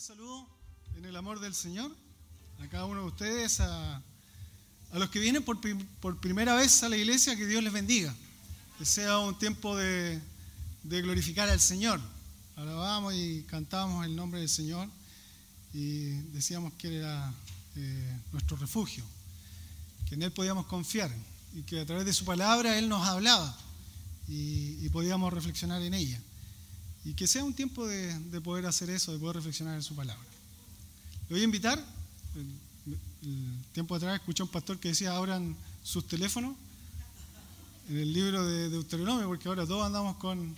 saludo en el amor del Señor, a cada uno de ustedes, a, los que vienen por, primera vez a la iglesia, que Dios les bendiga. Que sea un tiempo de, glorificar al Señor. Alabamos y cantamos el nombre del Señor y decíamos que era eh, nuestro refugio, que en Él podíamos confiar y que a través de su palabra Él nos hablaba y podíamos reflexionar en ella. Y que sea un tiempo de, de, poder hacer eso, de poder reflexionar en su palabra. Le voy a invitar, el, tiempo atrás escuché a un pastor que decía abran sus teléfonos en el libro de Deuteronomio, porque ahora todos andamos con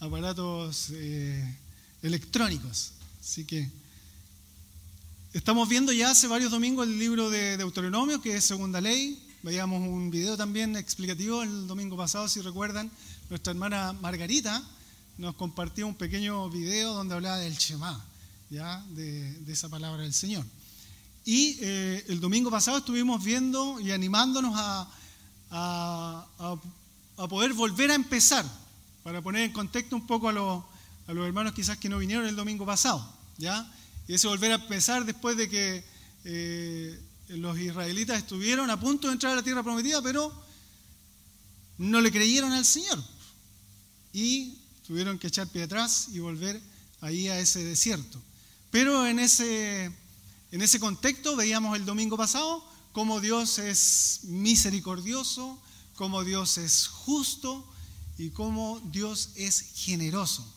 aparatos eh, electrónicos. Así que estamos viendo ya hace varios domingos el libro de Deuteronomio, que es Segunda Ley. Veíamos un video también explicativo el domingo pasado, si recuerdan. Nuestra hermana Margarita nos compartió un pequeño video donde hablaba del Shema, ¿ya? De, esa palabra del Señor. Y eh, el domingo pasado estuvimos viendo y animándonos a, a, poder volver a empezar, para poner en contexto un poco a los, a los hermanos quizás que no vinieron el domingo pasado, ¿ya? Y ese volver a empezar después de que eh, los israelitas estuvieron a punto de entrar a la tierra prometida, pero no le creyeron al Señor. Y tuvieron que echar pie atrás y volver ahí a ese desierto. Pero en ese, en ese contexto veíamos el domingo pasado cómo Dios es misericordioso, cómo Dios es justo y cómo Dios es generoso,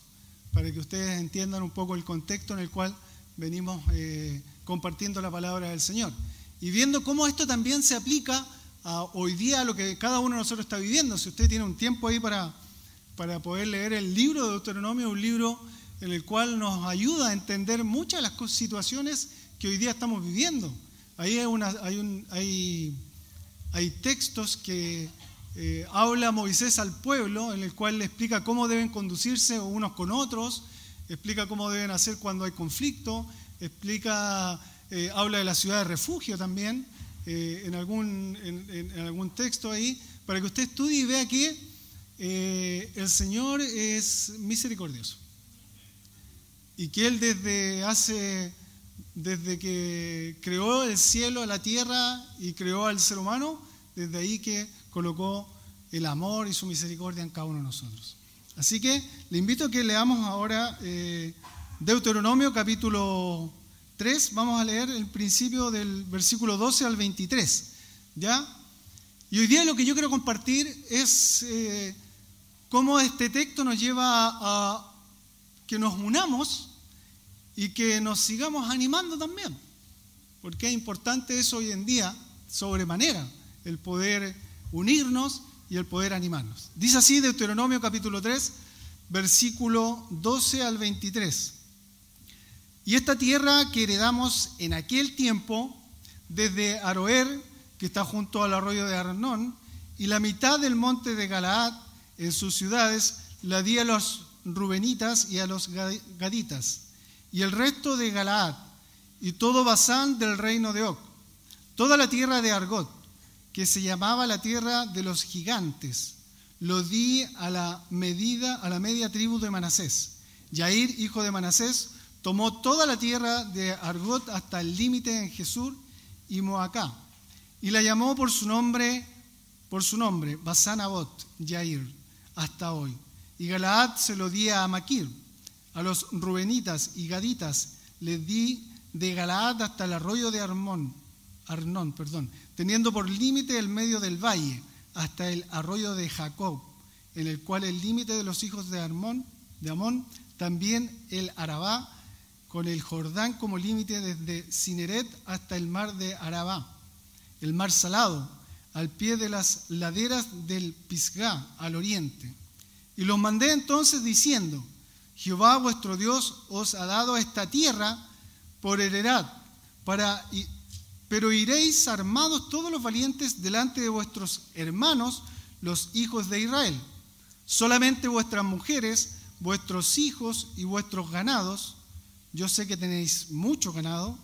para que ustedes entiendan un poco el contexto en el cual venimos eh, compartiendo la palabra del Señor. Y viendo cómo esto también se aplica a hoy día a lo que cada uno de nosotros está viviendo. Si usted tiene un tiempo ahí para para poder leer el libro de Deuteronomio, un libro en el cual nos ayuda a entender muchas de las situaciones que hoy día estamos viviendo. Ahí hay, textos que eh, habla Moisés al pueblo, en el cual le explica cómo deben conducirse unos con otros, explica cómo deben hacer cuando hay conflicto, explica, eh, habla de la ciudad de refugio también, eh, en, algún, en algún texto ahí, para que usted estudie y vea que eh, el Señor es misericordioso. Y que Él desde hace, desde que creó el cielo, la tierra y creó al ser humano, desde ahí que colocó el amor y su misericordia en cada uno de nosotros. Así que le invito a que leamos ahora eh, Deuteronomio capítulo 3. Vamos a leer el principio del versículo 12 al 23. ¿Ya? Y hoy día lo que yo quiero compartir es eh, cómo este texto nos lleva a, que nos unamos y que nos sigamos animando también. Porque es importante eso hoy en día, sobremanera, el poder unirnos y el poder animarnos. Dice así Deuteronomio capítulo 3, versículo 12 al 23. Y esta tierra que heredamos en aquel tiempo, desde Aroer, que está junto al arroyo de Arnón, y la mitad del monte de Galaad, en sus ciudades, la di a los rubenitas y a los gaditas, y el resto de Galaad, y todo Basán del reino de Oc, toda la tierra de Argot, que se llamaba la tierra de los gigantes, lo di a la medida, a la media tribu de Manasés. Yair, hijo de Manasés, tomó toda la tierra de Argot hasta el límite en Jesús y Moacá, y la llamó por su nombre, por su nombre, Basanabot, Yair hasta hoy. Y Galaad se lo di a Maquir. A los rubenitas y gaditas les di de Galaad hasta el arroyo de Armón, Arnón, perdón, teniendo por límite el medio del valle hasta el arroyo de Jacob, en el cual el límite de los hijos de Armón, de Amón, también el Arabá, con el Jordán como límite desde Cineret hasta el mar de Arabá, el mar salado, al pie de las laderas del Pisgá, al oriente. Y los mandé entonces diciendo, Jehová vuestro Dios os ha dado esta tierra por heredad, para, pero iréis armados todos los valientes delante de vuestros hermanos, los hijos de Israel. Solamente vuestras mujeres, vuestros hijos y vuestros ganados, yo sé que tenéis mucho ganado,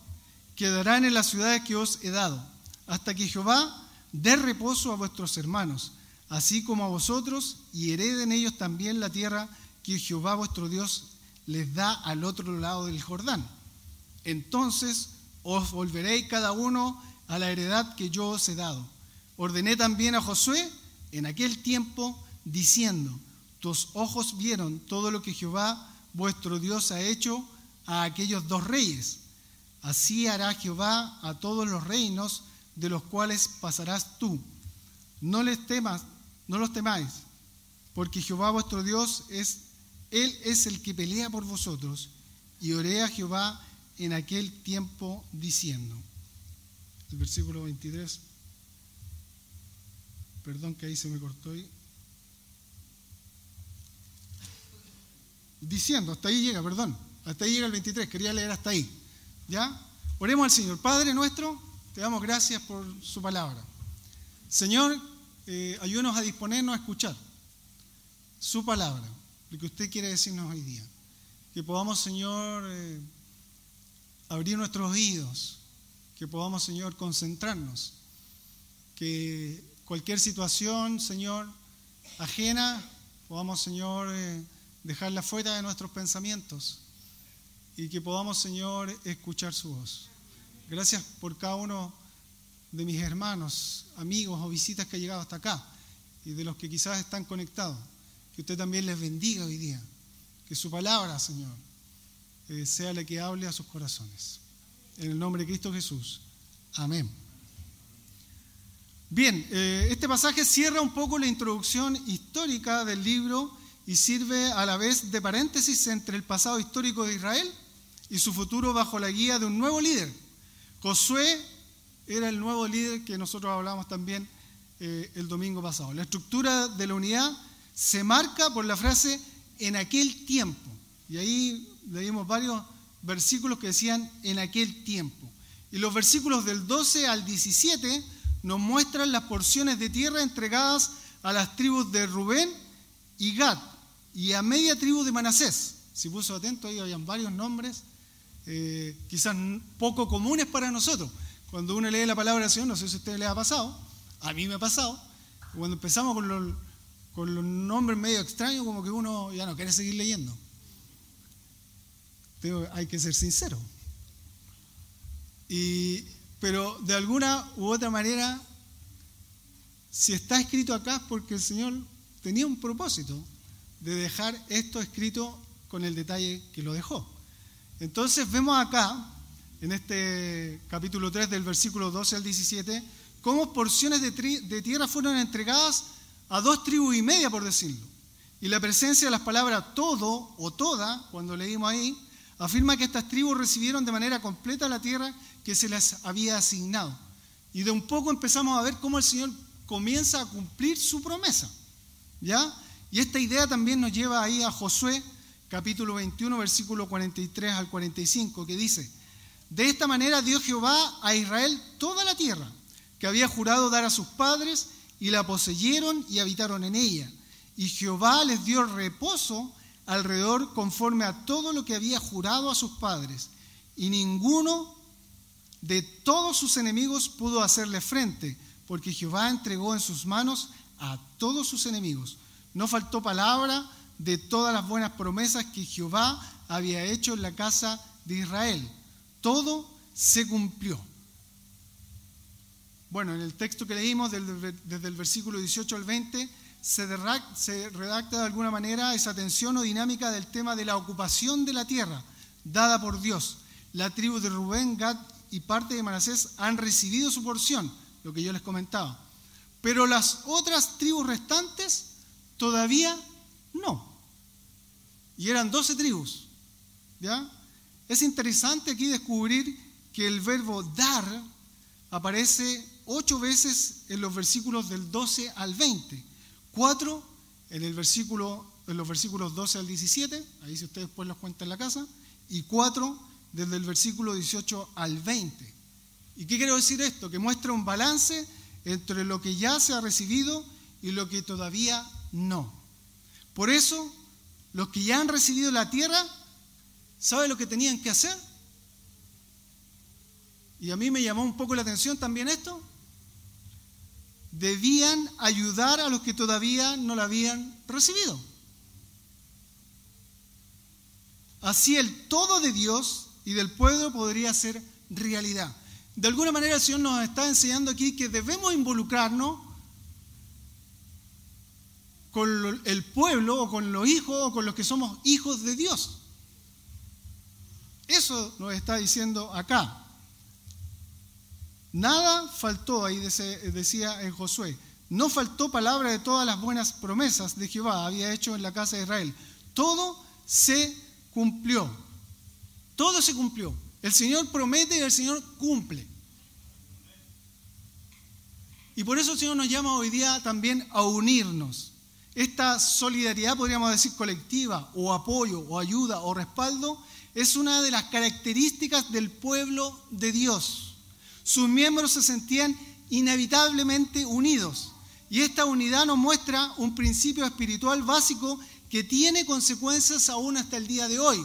quedarán en las ciudades que os he dado, hasta que Jehová de reposo a vuestros hermanos, así como a vosotros, y hereden ellos también la tierra que Jehová vuestro Dios les da al otro lado del Jordán. Entonces os volveréis cada uno a la heredad que yo os he dado. Ordené también a Josué en aquel tiempo diciendo, tus ojos vieron todo lo que Jehová vuestro Dios ha hecho a aquellos dos reyes. Así hará Jehová a todos los reinos de los cuales pasarás tú. No les temas, no los temáis, porque Jehová vuestro Dios es él es el que pelea por vosotros. Y oré a Jehová en aquel tiempo diciendo. El versículo 23. Perdón que ahí se me cortó. Diciendo, hasta ahí llega, perdón. Hasta ahí llega el 23, quería leer hasta ahí. ¿Ya? Oremos al Señor. Padre nuestro, te damos gracias por su palabra. Señor, eh, a disponernos a escuchar su palabra, lo que usted quiere decirnos hoy día. Que podamos, Señor, eh, abrir nuestros oídos, que podamos, Señor, concentrarnos, que cualquier situación, Señor, ajena, podamos, Señor, eh, dejarla fuera de nuestros pensamientos y que podamos, Señor, escuchar su voz. Gracias por cada uno de mis hermanos, amigos o visitas que han llegado hasta acá y de los que quizás están conectados. Que usted también les bendiga hoy día. Que su palabra, Señor, eh, sea la que hable a sus corazones. En el nombre de Cristo Jesús. Amén. Bien, eh, este pasaje cierra un poco la introducción histórica del libro y sirve a la vez de paréntesis entre el pasado histórico de Israel y su futuro bajo la guía de un nuevo líder. Josué era el nuevo líder que nosotros hablamos también eh, el domingo pasado. La estructura de la unidad se marca por la frase en aquel tiempo. Y ahí leímos varios versículos que decían en aquel tiempo. Y los versículos del 12 al 17 nos muestran las porciones de tierra entregadas a las tribus de Rubén y Gad y a media tribu de Manasés. Si puso atento, ahí habían varios nombres, eh, quizás poco comunes para nosotros. Cuando uno lee la palabra del Señor, no sé si a usted le ha pasado, a mí me ha pasado, cuando empezamos con los, con los nombres medio extraños, como que uno ya no quiere seguir leyendo. Pero hay que ser sincero. Y, pero de alguna u otra manera, si está escrito acá es porque el Señor tenía un propósito de dejar esto escrito con el detalle que lo dejó. Entonces vemos acá, en este capítulo 3 del versículo 12 al 17, cómo porciones de, tierra fueron entregadas a dos tribus y media, por decirlo. Y la presencia de las palabras todo o toda, cuando leímos ahí, afirma que estas tribus recibieron de manera completa la tierra que se les había asignado. Y de un poco empezamos a ver cómo el Señor comienza a cumplir su promesa. ¿Ya? Y esta idea también nos lleva ahí a Josué capítulo 21, versículo 43 al 45, que dice, de esta manera dio Jehová a Israel toda la tierra que había jurado dar a sus padres, y la poseyeron y habitaron en ella. Y Jehová les dio reposo alrededor conforme a todo lo que había jurado a sus padres, y ninguno de todos sus enemigos pudo hacerle frente, porque Jehová entregó en sus manos a todos sus enemigos no faltó palabra de todas las buenas promesas que Jehová había hecho en la casa de Israel. Todo se cumplió. Bueno, en el texto que leímos desde el versículo 18 al 20 se redacta de alguna manera esa tensión o dinámica del tema de la ocupación de la tierra dada por Dios. La tribu de Rubén, Gad y parte de Manasés han recibido su porción, lo que yo les comentaba. Pero las otras tribus restantes Todavía no. Y eran 12 tribus. ¿Ya? Es interesante aquí descubrir que el verbo dar aparece ocho veces en los versículos del 12 al 20. Cuatro en, el versículo, en los versículos 12 al 17, ahí si ustedes después los cuentan en la casa, y cuatro desde el versículo 18 al 20. ¿Y qué quiero decir esto? Que muestra un balance entre lo que ya se ha recibido y lo que todavía no. Por eso, los que ya han recibido la tierra, ¿saben lo que tenían que hacer? Y a mí me llamó un poco la atención también esto. Debían ayudar a los que todavía no la habían recibido. Así el todo de Dios y del pueblo podría ser realidad. De alguna manera el Señor nos está enseñando aquí que debemos involucrarnos con el pueblo o con los hijos o con los que somos hijos de Dios. Eso nos está diciendo acá. Nada faltó, ahí decía en Josué, no faltó palabra de todas las buenas promesas de Jehová había hecho en la casa de Israel. Todo se cumplió. Todo se cumplió. El Señor promete y el Señor cumple. Y por eso el Señor nos llama hoy día también a unirnos. Esta solidaridad, podríamos decir, colectiva, o apoyo, o ayuda, o respaldo, es una de las características del pueblo de Dios. Sus miembros se sentían inevitablemente unidos. Y esta unidad nos muestra un principio espiritual básico que tiene consecuencias aún hasta el día de hoy.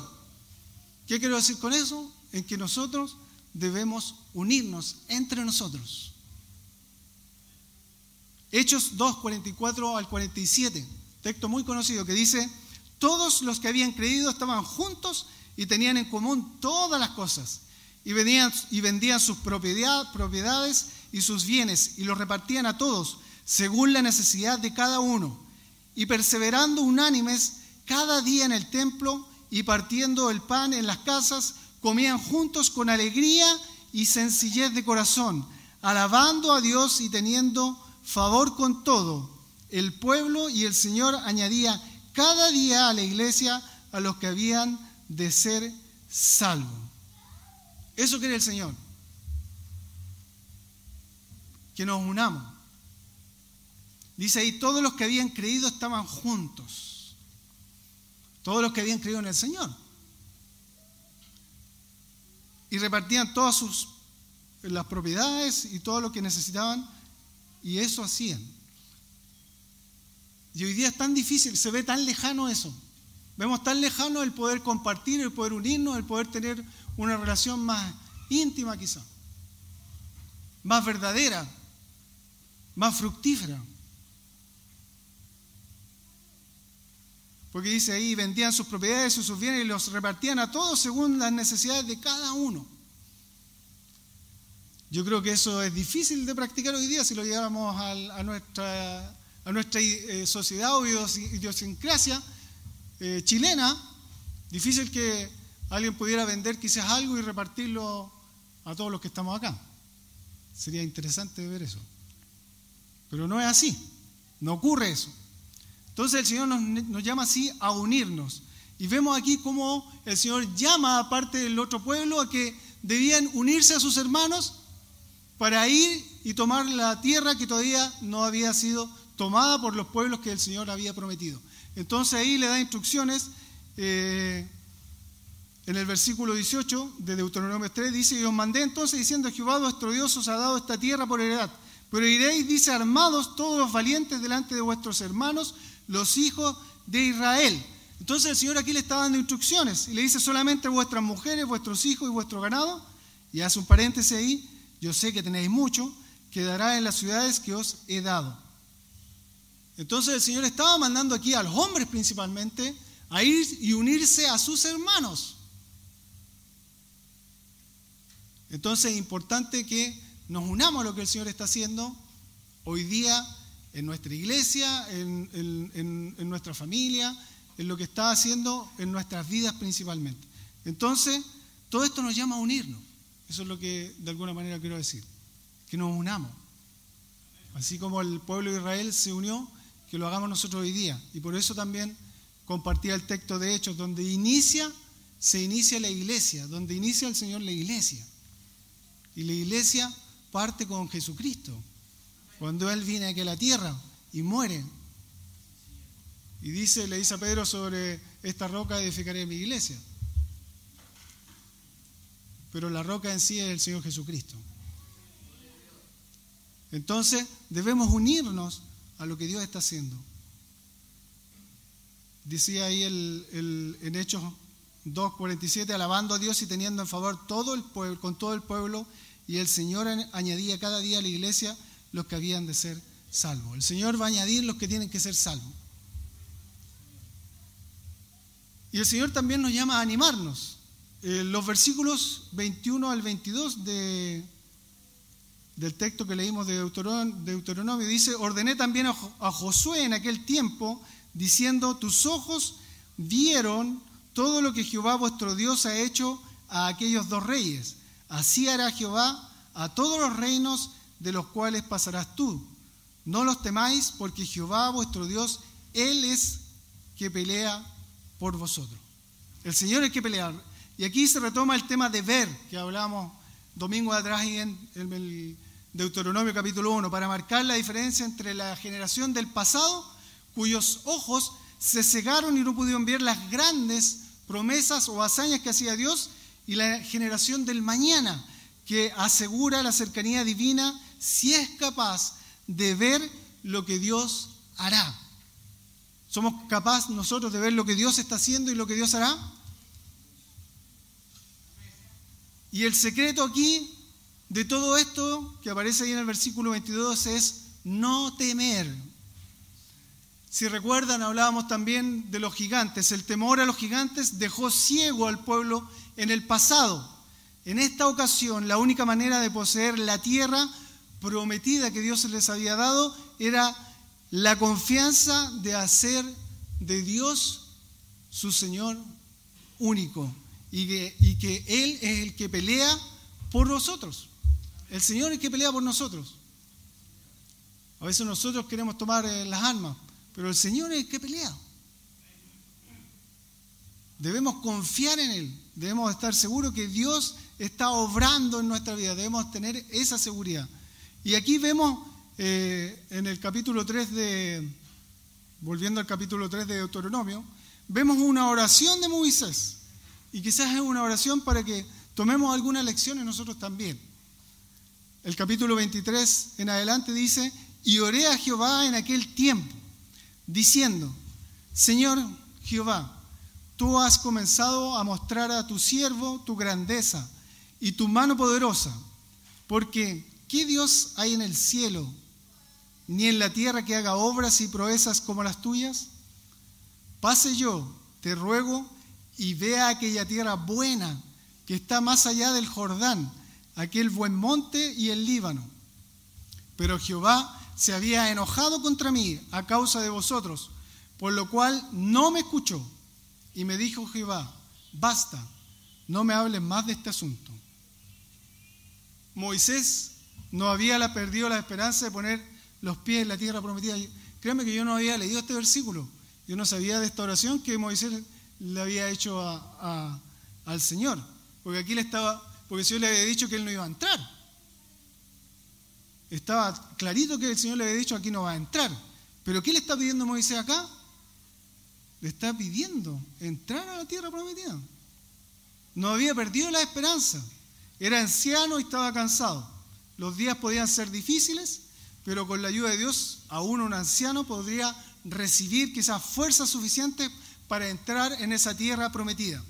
¿Qué quiero decir con eso? En que nosotros debemos unirnos entre nosotros. Hechos 2, 44 al 47, texto muy conocido que dice, todos los que habían creído estaban juntos y tenían en común todas las cosas, y, vendían sus propiedades y sus bienes, y los repartían a todos, según la necesidad de cada uno, y perseverando unánimes cada día en el templo y partiendo el pan en las casas, comían juntos con alegría y sencillez de corazón, alabando a Dios y teniendo favor con todo el pueblo y el Señor añadía cada día a la iglesia a los que habían de ser salvos. Eso quiere el Señor. Que nos unamos. Dice ahí, todos los que habían creído estaban juntos. Todos los que habían creído en el Señor. Y repartían todas sus las propiedades y todo lo que necesitaban y eso hacían. Y hoy día es tan difícil, se ve tan lejano eso. Vemos tan lejano el poder compartir, el poder unirnos, el poder tener una relación más íntima quizá, más verdadera, más fructífera. Porque dice ahí, vendían sus propiedades sus bienes y los repartían a todos según las necesidades de cada uno. Yo creo que eso es difícil de practicar hoy día si lo llevamos a, nuestra, a nuestra eh, sociedad o idiosincrasia eh, chilena. Difícil que alguien pudiera vender quizás algo y repartirlo a todos los que estamos acá. Sería interesante ver eso. Pero no es así, no ocurre eso. Entonces el Señor nos, nos llama así a unirnos. Y vemos aquí cómo el Señor llama a parte del otro pueblo a que debían unirse a sus hermanos para ir y tomar la tierra que todavía no había sido tomada por los pueblos que el Señor había prometido. Entonces ahí le da instrucciones. Eh, en el versículo 18 de Deuteronomio 3 dice, y os mandé entonces diciendo, Jehová vuestro Dios os ha dado esta tierra por heredad, pero iréis, dice, armados todos los valientes delante de vuestros hermanos, los hijos de Israel. Entonces el Señor aquí le está dando instrucciones y le dice solamente vuestras mujeres, vuestros hijos y vuestro ganado, y hace un paréntesis ahí, yo sé que tenéis mucho, quedará en las ciudades que os he dado. Entonces el Señor estaba mandando aquí a los hombres principalmente a ir y unirse a sus hermanos. Entonces es importante que nos unamos a lo que el Señor está haciendo hoy día en nuestra iglesia, en, en nuestra familia, en lo que está haciendo en nuestras vidas principalmente. Entonces, todo esto nos llama a unirnos. Eso es lo que de alguna manera quiero decir. Que nos unamos. Así como el pueblo de Israel se unió, que lo hagamos nosotros hoy día. Y por eso también compartía el texto de Hechos, donde inicia, se inicia la iglesia, donde inicia el Señor la iglesia. Y la iglesia parte con Jesucristo. Cuando Él viene aquí a la tierra y muere. Y dice, le dice a Pedro sobre esta roca edificaré mi iglesia pero la roca en sí es el Señor Jesucristo. Entonces debemos unirnos a lo que Dios está haciendo. Decía ahí el, en Hechos 2.47, alabando a Dios y teniendo en favor todo el pueblo, con todo el pueblo, y el Señor añadía cada día a la iglesia los que habían de ser salvos. El Señor va a añadir los que tienen que ser salvos. Y el Señor también nos llama a animarnos eh, los versículos 21 al 22 de, del texto que leímos de Deuteronomio, dice, ordené también a Josué en aquel tiempo, diciendo, tus ojos vieron todo lo que Jehová vuestro Dios ha hecho a aquellos dos reyes. Así hará Jehová a todos los reinos de los cuales pasarás tú. No los temáis, porque Jehová vuestro Dios, Él es que pelea por vosotros. El Señor es que pelea. Y aquí se retoma el tema de ver, que hablamos domingo atrás en el Deuteronomio capítulo 1, para marcar la diferencia entre la generación del pasado, cuyos ojos se cegaron y no pudieron ver las grandes promesas o hazañas que hacía Dios, y la generación del mañana, que asegura la cercanía divina si es capaz de ver lo que Dios hará. ¿Somos capaces nosotros de ver lo que Dios está haciendo y lo que Dios hará? Y el secreto aquí de todo esto que aparece ahí en el versículo 22 es no temer. Si recuerdan, hablábamos también de los gigantes. El temor a los gigantes dejó ciego al pueblo en el pasado. En esta ocasión, la única manera de poseer la tierra prometida que Dios les había dado era la confianza de hacer de Dios su Señor único y que, Él es el que pelea por nosotros. El Señor es el que pelea por nosotros. A veces nosotros queremos tomar eh, las armas, pero el Señor es el que pelea. Debemos confiar en Él, debemos estar seguros que Dios está obrando en nuestra vida, debemos tener esa seguridad. Y aquí vemos eh, en el capítulo 3 de, volviendo al capítulo 3 de Deuteronomio, vemos una oración de Moisés. Y quizás es una oración para que tomemos algunas lecciones nosotros también. El capítulo 23 en adelante dice, y oré a Jehová en aquel tiempo, diciendo, Señor Jehová, tú has comenzado a mostrar a tu siervo tu grandeza y tu mano poderosa, porque ¿qué Dios hay en el cielo, ni en la tierra que haga obras y proezas como las tuyas? Pase yo, te ruego, y vea aquella tierra buena que está más allá del Jordán, aquel buen monte y el Líbano. Pero Jehová se había enojado contra mí a causa de vosotros, por lo cual no me escuchó. Y me dijo Jehová, basta, no me hables más de este asunto. Moisés no había perdido la esperanza de poner los pies en la tierra prometida. Créanme que yo no había leído este versículo. Yo no sabía de esta oración que Moisés le había hecho al Señor. Porque aquí le estaba, porque el Señor le había dicho que él no iba a entrar. Estaba clarito que el Señor le había dicho aquí no va a entrar. Pero ¿qué le está pidiendo Moisés acá? Le está pidiendo entrar a la tierra prometida. No había perdido la esperanza. Era anciano y estaba cansado. Los días podían ser difíciles, pero con la ayuda de Dios, aún un anciano podría recibir quizás fuerzas suficientes para entrar en esa tierra prometida.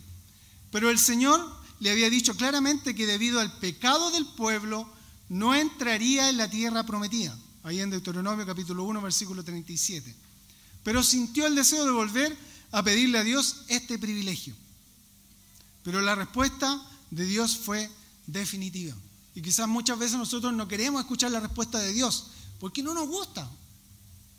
Pero el Señor le había dicho claramente que debido al pecado del pueblo no entraría en la tierra prometida. Ahí en Deuteronomio capítulo 1, versículo 37. Pero sintió el deseo de volver a pedirle a Dios este privilegio. Pero la respuesta de Dios fue definitiva. Y quizás muchas veces nosotros no queremos escuchar la respuesta de Dios, porque no nos gusta.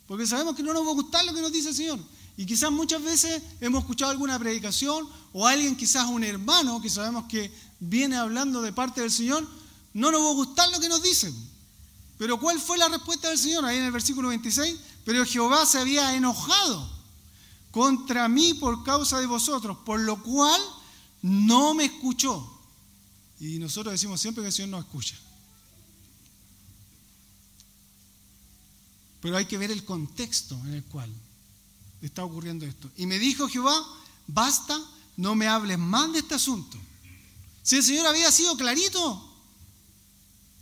Porque sabemos que no nos va a gustar lo que nos dice el Señor. Y quizás muchas veces hemos escuchado alguna predicación o alguien, quizás un hermano que sabemos que viene hablando de parte del Señor, no nos va a gustar lo que nos dicen. Pero ¿cuál fue la respuesta del Señor? Ahí en el versículo 26, pero Jehová se había enojado contra mí por causa de vosotros, por lo cual no me escuchó. Y nosotros decimos siempre que el Señor nos escucha. Pero hay que ver el contexto en el cual está ocurriendo esto. Y me dijo Jehová, basta, no me hables más de este asunto. Si el Señor había sido clarito,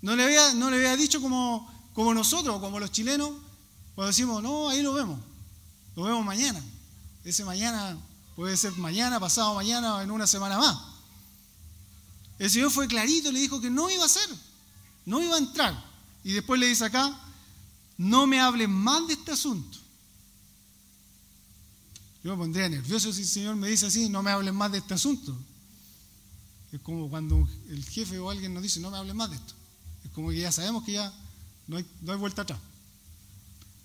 no le había, no le había dicho como, como nosotros, como los chilenos, cuando decimos, no, ahí lo vemos, lo vemos mañana. Ese mañana puede ser mañana, pasado mañana o en una semana más. El Señor fue clarito le dijo que no iba a ser, no iba a entrar. Y después le dice acá, no me hables más de este asunto. Yo me pondría nervioso si el Señor me dice así, no me hables más de este asunto. Es como cuando el jefe o alguien nos dice, no me hables más de esto. Es como que ya sabemos que ya no hay, no hay vuelta atrás.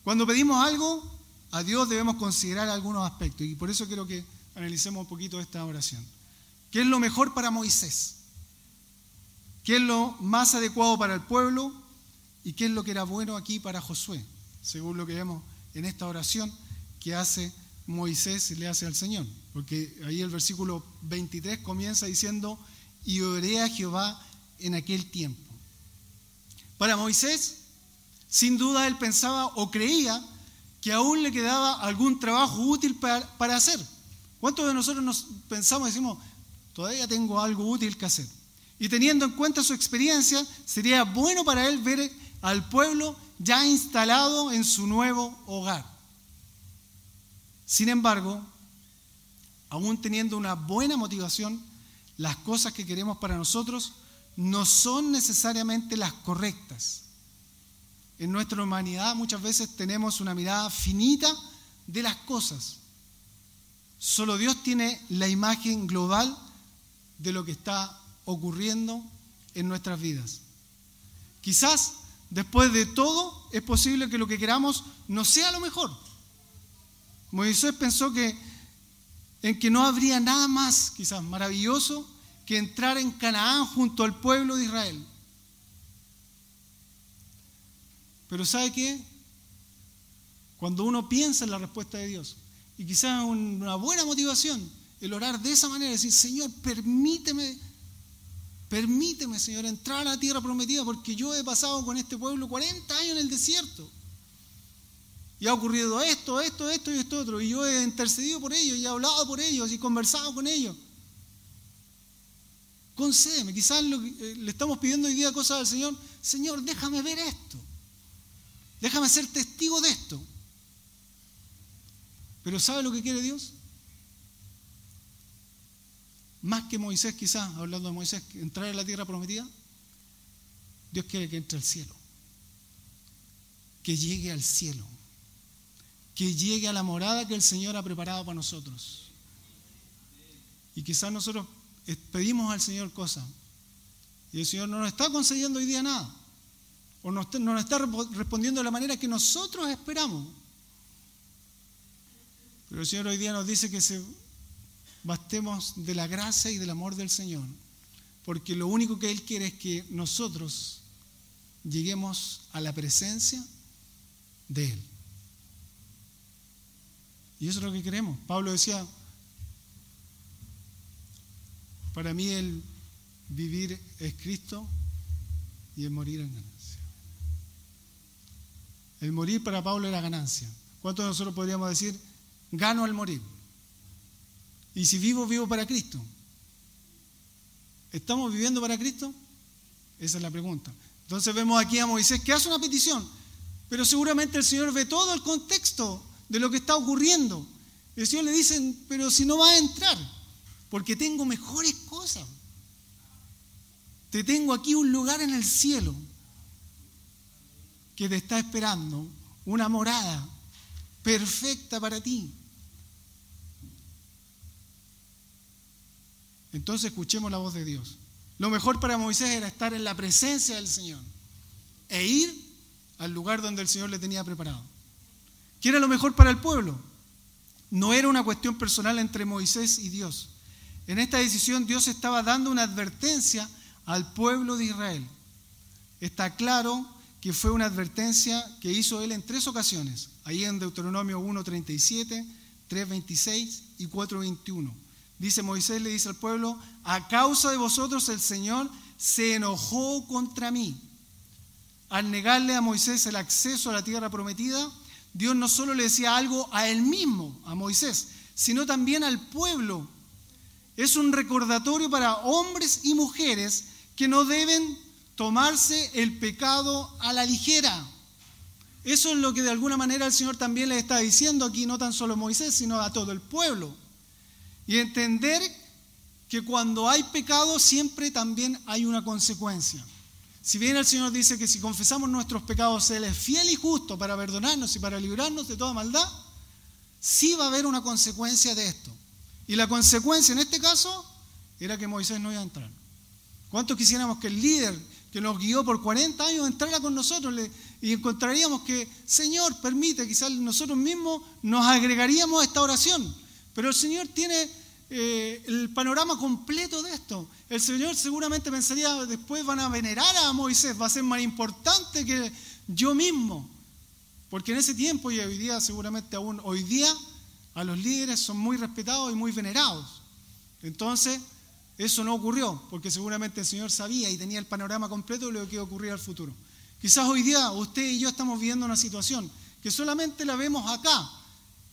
Cuando pedimos algo, a Dios debemos considerar algunos aspectos. Y por eso quiero que analicemos un poquito esta oración. ¿Qué es lo mejor para Moisés? ¿Qué es lo más adecuado para el pueblo? ¿Y qué es lo que era bueno aquí para Josué? Según lo que vemos en esta oración que hace Moisés le hace al Señor. Porque ahí el versículo 23 comienza diciendo, y oré a Jehová en aquel tiempo. Para Moisés, sin duda él pensaba o creía que aún le quedaba algún trabajo útil para, hacer. ¿Cuántos de nosotros nos pensamos y decimos, todavía tengo algo útil que hacer? Y teniendo en cuenta su experiencia, sería bueno para él ver al pueblo ya instalado en su nuevo hogar. Sin embargo, aún teniendo una buena motivación, las cosas que queremos para nosotros no son necesariamente las correctas. En nuestra humanidad muchas veces tenemos una mirada finita de las cosas. Solo Dios tiene la imagen global de lo que está ocurriendo en nuestras vidas. Quizás después de todo es posible que lo que queramos no sea lo mejor. Moisés pensó que en que no habría nada más quizás maravilloso que entrar en Canaán junto al pueblo de Israel. Pero ¿sabe qué? Cuando uno piensa en la respuesta de Dios, y quizás una buena motivación, el orar de esa manera, decir, Señor, permíteme Permíteme, Señor, entrar a la tierra prometida porque yo he pasado con este pueblo 40 años en el desierto. Y ha ocurrido esto, esto, esto y esto otro. Y yo he intercedido por ellos y he hablado por ellos y conversado con ellos. Concédeme, quizás eh, le estamos pidiendo hoy día cosas al Señor. Señor, déjame ver esto. Déjame ser testigo de esto. Pero ¿sabe lo que quiere Dios? más que Moisés quizás, hablando de Moisés, entrar en la tierra prometida, Dios quiere que entre al cielo, que llegue al cielo, que llegue a la morada que el Señor ha preparado para nosotros. Y quizás nosotros pedimos al Señor cosas y el Señor no nos está concediendo hoy día nada, o no nos está respondiendo de la manera que nosotros esperamos. Pero el Señor hoy día nos dice que se bastemos de la gracia y del amor del Señor, porque lo único que Él quiere es que nosotros lleguemos a la presencia de Él. Y eso es lo que queremos. Pablo decía, para mí el vivir es Cristo y el morir es ganancia. El morir para Pablo era ganancia. ¿Cuántos de nosotros podríamos decir, gano al morir? Y si vivo, vivo para Cristo. ¿Estamos viviendo para Cristo? Esa es la pregunta. Entonces vemos aquí a Moisés que hace una petición, pero seguramente el Señor ve todo el contexto de lo que está ocurriendo. El Señor le dice, pero si no va a entrar, porque tengo mejores cosas. Te tengo aquí un lugar en el cielo que te está esperando, una morada perfecta para ti. Entonces escuchemos la voz de Dios. Lo mejor para Moisés era estar en la presencia del Señor e ir al lugar donde el Señor le tenía preparado. ¿Qué era lo mejor para el pueblo? No era una cuestión personal entre Moisés y Dios. En esta decisión Dios estaba dando una advertencia al pueblo de Israel. Está claro que fue una advertencia que hizo él en tres ocasiones, ahí en Deuteronomio 1.37, 3.26 y 4.21. Dice Moisés, le dice al pueblo, a causa de vosotros el Señor se enojó contra mí. Al negarle a Moisés el acceso a la tierra prometida, Dios no solo le decía algo a él mismo, a Moisés, sino también al pueblo. Es un recordatorio para hombres y mujeres que no deben tomarse el pecado a la ligera. Eso es lo que de alguna manera el Señor también le está diciendo aquí, no tan solo a Moisés, sino a todo el pueblo. Y entender que cuando hay pecado siempre también hay una consecuencia. Si bien el Señor dice que si confesamos nuestros pecados, Él es fiel y justo para perdonarnos y para librarnos de toda maldad, sí va a haber una consecuencia de esto. Y la consecuencia en este caso era que Moisés no iba a entrar. ¿Cuántos quisiéramos que el líder que nos guió por 40 años entrara con nosotros y encontraríamos que, Señor, permite, quizás nosotros mismos nos agregaríamos a esta oración? Pero el Señor tiene eh, el panorama completo de esto. El Señor seguramente pensaría, después van a venerar a Moisés, va a ser más importante que yo mismo. Porque en ese tiempo y hoy día, seguramente aún hoy día, a los líderes son muy respetados y muy venerados. Entonces, eso no ocurrió, porque seguramente el Señor sabía y tenía el panorama completo de lo que iba a ocurrir al futuro. Quizás hoy día usted y yo estamos viviendo una situación que solamente la vemos acá,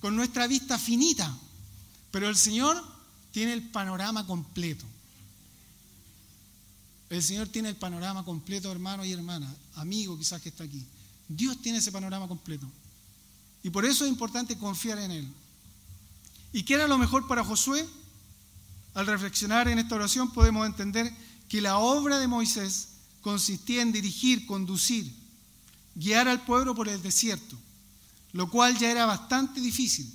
con nuestra vista finita, pero el Señor tiene el panorama completo. El Señor tiene el panorama completo, hermano y hermana, amigo quizás que está aquí. Dios tiene ese panorama completo. Y por eso es importante confiar en Él. ¿Y qué era lo mejor para Josué? Al reflexionar en esta oración podemos entender que la obra de Moisés consistía en dirigir, conducir, guiar al pueblo por el desierto, lo cual ya era bastante difícil.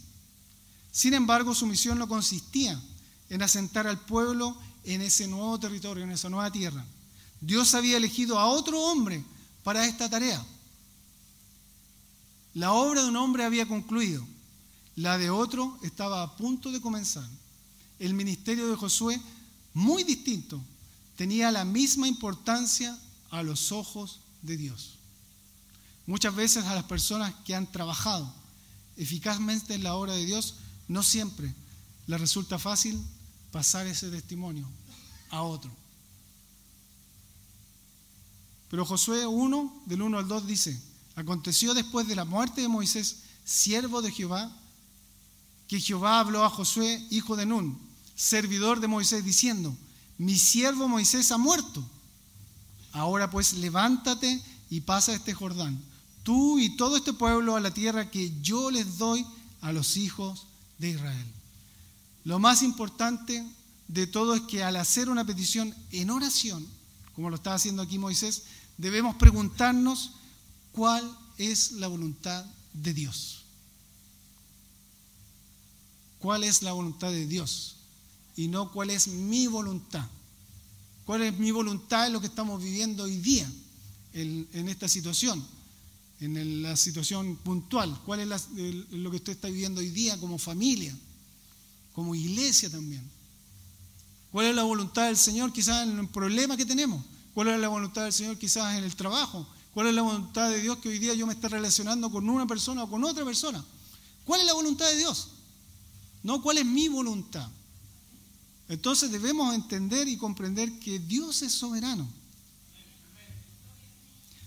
Sin embargo, su misión no consistía en asentar al pueblo en ese nuevo territorio, en esa nueva tierra. Dios había elegido a otro hombre para esta tarea. La obra de un hombre había concluido, la de otro estaba a punto de comenzar. El ministerio de Josué, muy distinto, tenía la misma importancia a los ojos de Dios. Muchas veces a las personas que han trabajado eficazmente en la obra de Dios, no siempre les resulta fácil pasar ese testimonio a otro. Pero Josué 1, del 1 al 2 dice, aconteció después de la muerte de Moisés, siervo de Jehová, que Jehová habló a Josué, hijo de Nun, servidor de Moisés, diciendo, mi siervo Moisés ha muerto. Ahora pues levántate y pasa este Jordán, tú y todo este pueblo a la tierra que yo les doy a los hijos de Israel. Lo más importante de todo es que al hacer una petición en oración, como lo está haciendo aquí Moisés, debemos preguntarnos cuál es la voluntad de Dios. ¿Cuál es la voluntad de Dios? Y no cuál es mi voluntad. ¿Cuál es mi voluntad en lo que estamos viviendo hoy día, en, esta situación, en la situación puntual? ¿Cuál es lo que usted está viviendo hoy día como familia? Como iglesia también. ¿Cuál es la voluntad del Señor quizás en el problema que tenemos? ¿Cuál es la voluntad del Señor quizás en el trabajo? ¿Cuál es la voluntad de Dios que hoy día yo me esté relacionando con una persona o con otra persona? ¿Cuál es la voluntad de Dios? No, ¿cuál es mi voluntad? Entonces debemos entender y comprender que Dios es soberano.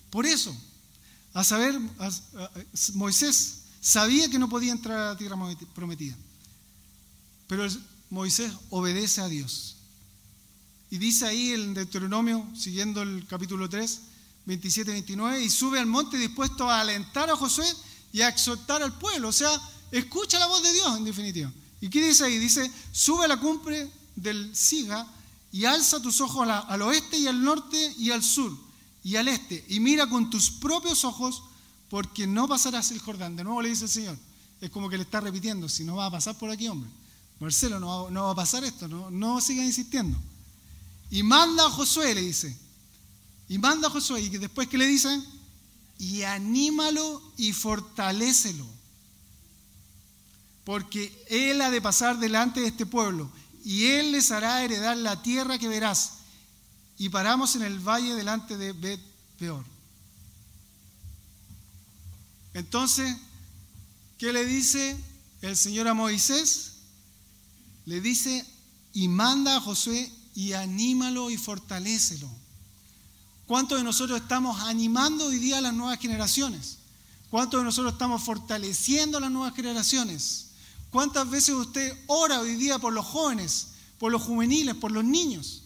Por eso, a saber, Moisés sabía que no podía entrar a la tierra prometida. Pero Moisés obedece a Dios. Y dice ahí el Deuteronomio, siguiendo el capítulo 3, 27-29, y sube al monte dispuesto a alentar a Josué y a exhortar al pueblo. O sea, escucha la voz de Dios en definitiva. ¿Y qué dice ahí? Dice, sube a la cumbre del Siga y alza tus ojos al oeste y al norte y al sur y al este y mira con tus propios ojos porque no pasarás el Jordán. De nuevo le dice el Señor. Es como que le está repitiendo, si no va a pasar por aquí, hombre. Marcelo, no, va a pasar esto, no, no siga insistiendo. Y manda a Josué, le dice. Y manda a Josué, y después que le dicen, y anímalo y fortalécelo. Porque él ha de pasar delante de este pueblo, y él les hará heredar la tierra que verás. Y paramos en el valle delante de Bet Peor. Entonces, ¿qué le dice el Señor a Moisés? Le dice, y manda a Josué y anímalo y fortalécelo. ¿Cuántos de nosotros estamos animando hoy día a las nuevas generaciones? ¿Cuántos de nosotros estamos fortaleciendo a las nuevas generaciones? ¿Cuántas veces usted ora hoy día por los jóvenes, por los juveniles, por los niños?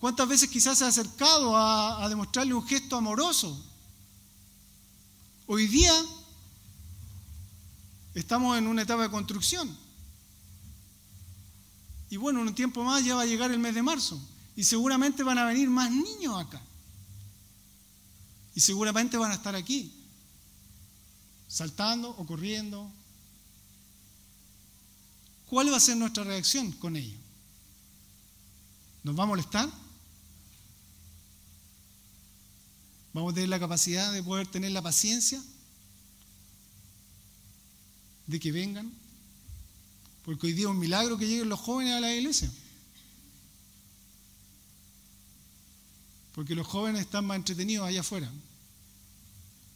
¿Cuántas veces quizás se ha acercado a, a demostrarle un gesto amoroso? Hoy día Estamos en una etapa de construcción. Y bueno, un tiempo más ya va a llegar el mes de marzo. Y seguramente van a venir más niños acá. Y seguramente van a estar aquí, saltando o corriendo. ¿cuál va a ser nuestra reacción con ello? ¿Nos va a molestar? ¿Vamos a tener la capacidad de poder tener la paciencia de que vengan? Porque hoy día es un milagro que lleguen los jóvenes a la iglesia. Porque los jóvenes están más entretenidos allá afuera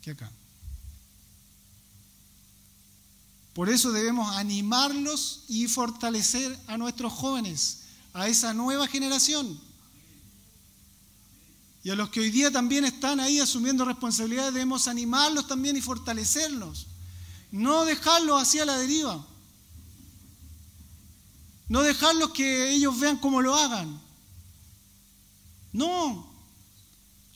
que acá. Por eso debemos animarlos y fortalecer a nuestros jóvenes, a esa nueva generación. Y a los que hoy día también están ahí asumiendo responsabilidades, debemos animarlos también y fortalecerlos. No dejarlos hacia la deriva. No dejarlos que ellos vean cómo lo hagan. No.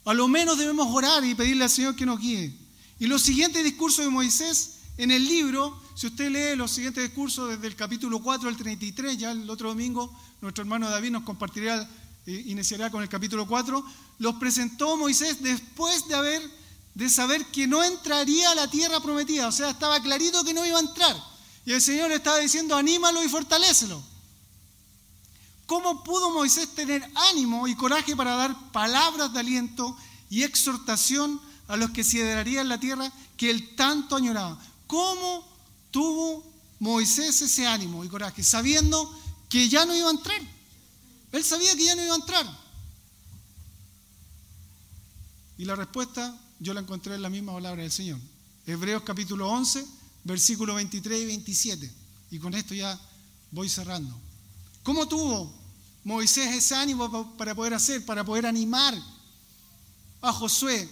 A lo menos debemos orar y pedirle al Señor que nos guíe. Y los siguientes discursos de Moisés en el libro si usted lee los siguientes discursos desde el capítulo 4 al 33, ya el otro domingo nuestro hermano David nos compartirá, eh, iniciará con el capítulo 4, los presentó Moisés después de haber de saber que no entraría a la tierra prometida, o sea, estaba clarito que no iba a entrar. Y el Señor estaba diciendo, anímalo y fortalécelo. ¿Cómo pudo Moisés tener ánimo y coraje para dar palabras de aliento y exhortación a los que se heredarían la tierra que él tanto añoraba? ¿Cómo tuvo Moisés ese ánimo y coraje, sabiendo que ya no iba a entrar. Él sabía que ya no iba a entrar. Y la respuesta yo la encontré en la misma palabra del Señor. Hebreos capítulo 11, versículos 23 y 27. Y con esto ya voy cerrando. ¿Cómo tuvo Moisés ese ánimo para poder hacer, para poder animar a Josué,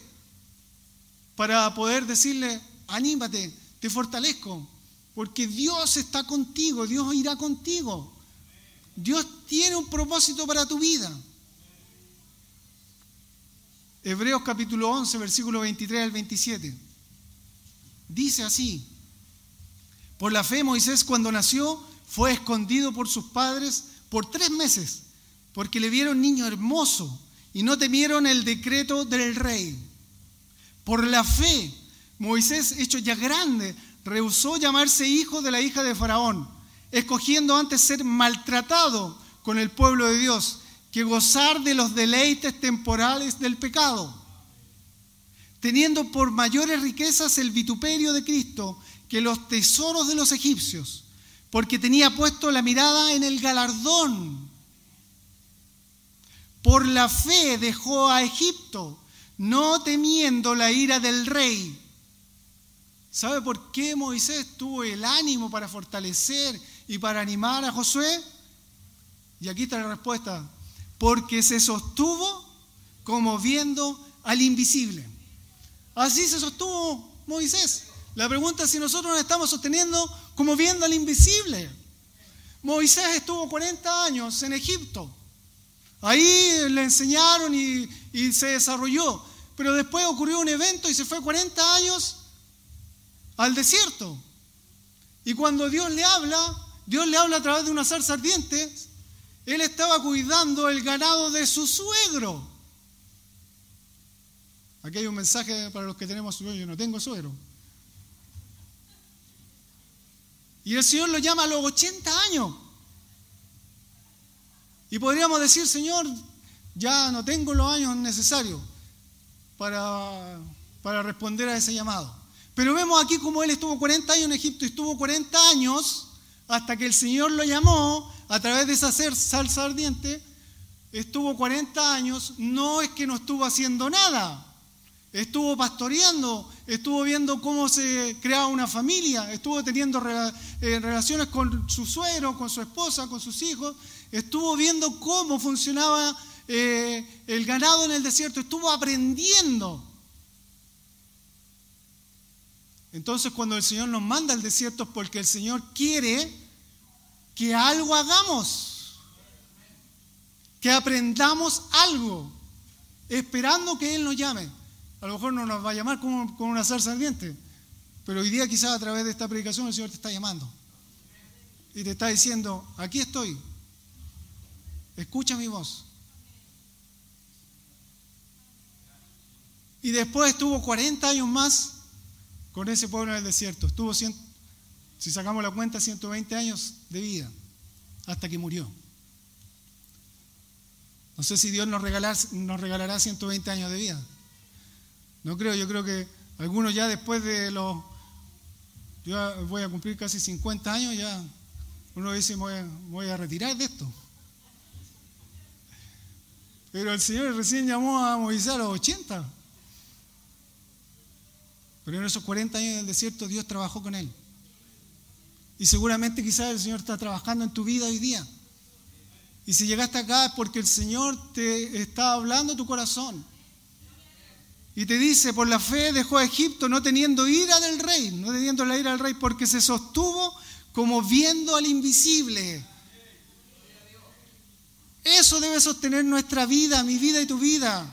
para poder decirle, anímate, te fortalezco, porque Dios está contigo, Dios irá contigo. Dios tiene un propósito para tu vida. Hebreos capítulo 11, versículo 23 al 27. Dice así, por la fe Moisés cuando nació fue escondido por sus padres por tres meses, porque le vieron niño hermoso y no temieron el decreto del rey. Por la fe Moisés, hecho ya grande, rehusó llamarse hijo de la hija de Faraón, escogiendo antes ser maltratado con el pueblo de Dios que gozar de los deleites temporales del pecado, teniendo por mayores riquezas el vituperio de Cristo que los tesoros de los egipcios, porque tenía puesto la mirada en el galardón. Por la fe dejó a Egipto, no temiendo la ira del rey ¿Sabe por qué Moisés tuvo el ánimo para fortalecer y para animar a Josué? Y aquí está la respuesta. Porque se sostuvo como viendo al invisible. Así se sostuvo Moisés. La pregunta es si nosotros nos estamos sosteniendo como viendo al invisible. Moisés estuvo 40 años en Egipto. Ahí le enseñaron y, se desarrolló. Pero después ocurrió un evento y se fue 40 años al desierto. Y cuando Dios le habla, Dios le habla a través de una zarza ardiente, él estaba cuidando el ganado de su suegro. Aquí hay un mensaje para los que tenemos suegro, yo no tengo suegro. Y el Señor lo llama a los 80 años. Y podríamos decir, Señor, ya no tengo los años necesarios para, para responder a ese llamado. Pero vemos aquí como él estuvo 40 años en Egipto y estuvo 40 años hasta que el Señor lo llamó a través de esa salsa ardiente. Estuvo 40 años, no es que no estuvo haciendo nada. Estuvo pastoreando, estuvo viendo cómo se creaba una familia, estuvo teniendo eh, relaciones con su suegro, con su esposa, con sus hijos, estuvo viendo cómo funcionaba eh, el ganado en el desierto, estuvo aprendiendo. Entonces cuando el Señor nos manda al desierto es porque el Señor quiere que algo hagamos, que aprendamos algo, esperando que Él nos llame. A lo mejor no nos va a llamar con, con una salsa ardiente, pero hoy día quizás a través de esta predicación el Señor te está llamando y te está diciendo, aquí estoy, escucha mi voz. Y después estuvo 40 años más con ese pueblo en el desierto. Estuvo, si sacamos la cuenta, 120 años de vida. hasta que murió. No sé si Dios nos regalará, nos regalará 120 años de vida. No creo, yo creo que algunos ya después de los... Yo voy a cumplir casi 50 años, ya uno dice, voy voy a retirar de esto. Pero el Señor recién llamó a Moisés a los 80. Pero en esos 40 años del desierto Dios trabajó con él. Y seguramente quizás el Señor está trabajando en tu vida hoy día. Y si llegaste acá es porque el Señor te está hablando tu corazón. Y te dice, por la fe dejó Egipto no teniendo ira del rey, no teniendo la ira del rey, porque se sostuvo como viendo al invisible. Eso debe sostener nuestra vida, mi vida y tu vida.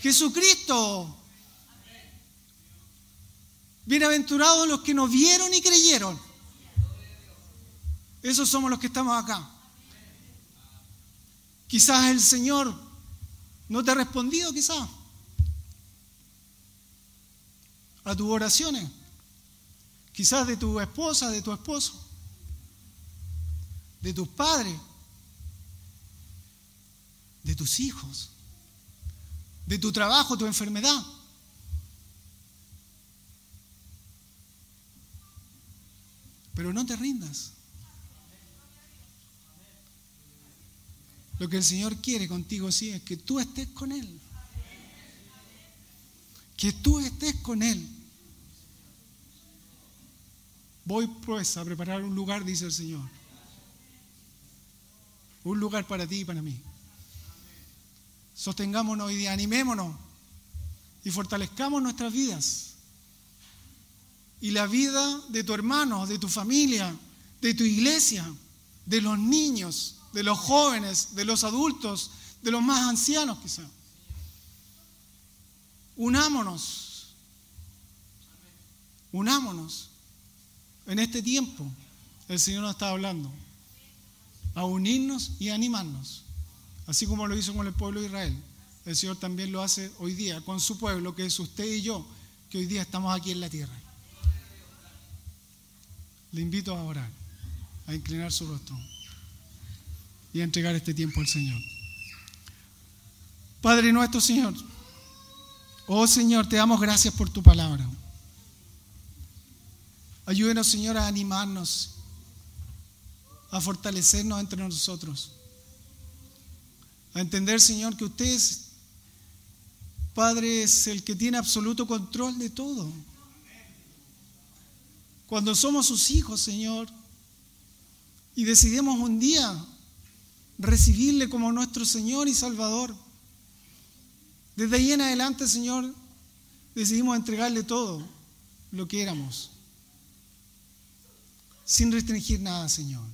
Jesucristo. Bienaventurados los que nos vieron y creyeron. Esos somos los que estamos acá. Quizás el Señor no te ha respondido, quizás, a tus oraciones. Quizás de tu esposa, de tu esposo, de tus padres de tus hijos, de tu trabajo, tu enfermedad. Pero no te rindas. Lo que el Señor quiere contigo sí es que tú estés con Él. Que tú estés con Él. Voy pues a preparar un lugar, dice el Señor. Un lugar para ti y para mí. Sostengámonos hoy día, animémonos y fortalezcamos nuestras vidas. Y la vida de tu hermano, de tu familia, de tu iglesia, de los niños, de los jóvenes, de los adultos, de los más ancianos quizá. Unámonos, unámonos. En este tiempo el Señor nos está hablando a unirnos y animarnos. Así como lo hizo con el pueblo de Israel, el Señor también lo hace hoy día con su pueblo, que es usted y yo, que hoy día estamos aquí en la tierra. Le invito a orar, a inclinar su rostro y a entregar este tiempo al Señor. Padre nuestro Señor, oh Señor, te damos gracias por tu palabra. Ayúdenos, Señor, a animarnos, a fortalecernos entre nosotros a entender, Señor, que usted es, Padre, es el que tiene absoluto control de todo. Cuando somos sus hijos, Señor, y decidimos un día recibirle como nuestro Señor y Salvador, desde ahí en adelante, Señor, decidimos entregarle todo lo que éramos, sin restringir nada, Señor.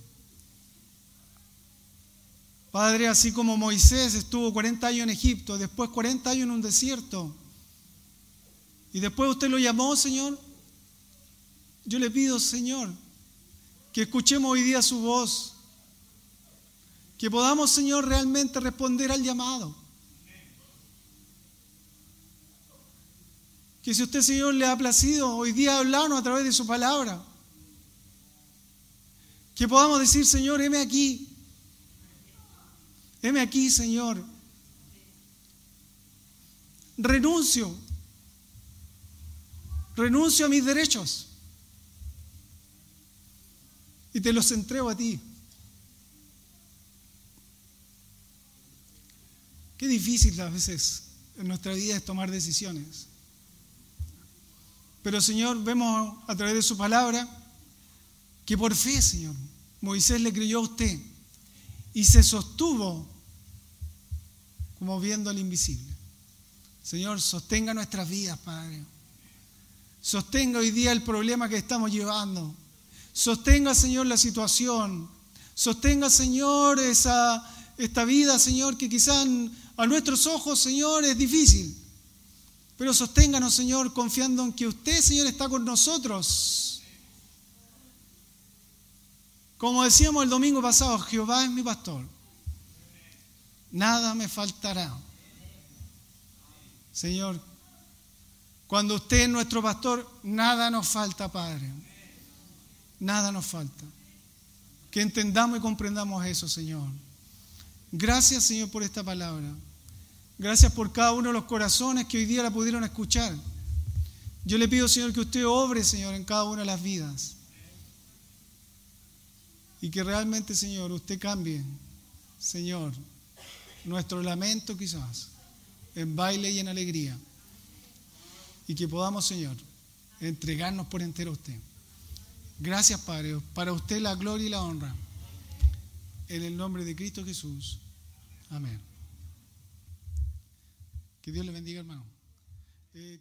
Padre, así como Moisés estuvo 40 años en Egipto, después 40 años en un desierto, y después usted lo llamó, Señor, yo le pido, Señor, que escuchemos hoy día su voz, que podamos, Señor, realmente responder al llamado. Que si usted, Señor, le ha placido hoy día hablarnos a través de su palabra, que podamos decir, Señor, heme aquí, Heme aquí, Señor. Renuncio. Renuncio a mis derechos. Y te los entrego a ti. Qué difícil a veces en nuestra vida es tomar decisiones. Pero Señor, vemos a través de su palabra que por fe, Señor, Moisés le creyó a usted y se sostuvo como viendo al invisible. Señor, sostenga nuestras vidas, Padre. Sostenga hoy día el problema que estamos llevando. Sostenga, Señor, la situación. Sostenga, Señor, esa, esta vida, Señor, que quizás a nuestros ojos, Señor, es difícil. Pero sosténganos, Señor, confiando en que usted, Señor, está con nosotros como decíamos el domingo pasado, Jehová es mi pastor. Nada me faltará. Señor, cuando usted es nuestro pastor, nada nos falta, Padre. Nada nos falta. Que entendamos y comprendamos eso, Señor. Gracias, Señor, por esta palabra. Gracias por cada uno de los corazones que hoy día la pudieron escuchar. Yo le pido, Señor, que usted obre, Señor, en cada una de las vidas. Y que realmente, Señor, usted cambie, Señor, nuestro lamento quizás, en baile y en alegría. Y que podamos, Señor, entregarnos por entero a usted. Gracias, Padre. Para usted la gloria y la honra. En el nombre de Cristo Jesús. Amén. Que Dios le bendiga, hermano. Eh,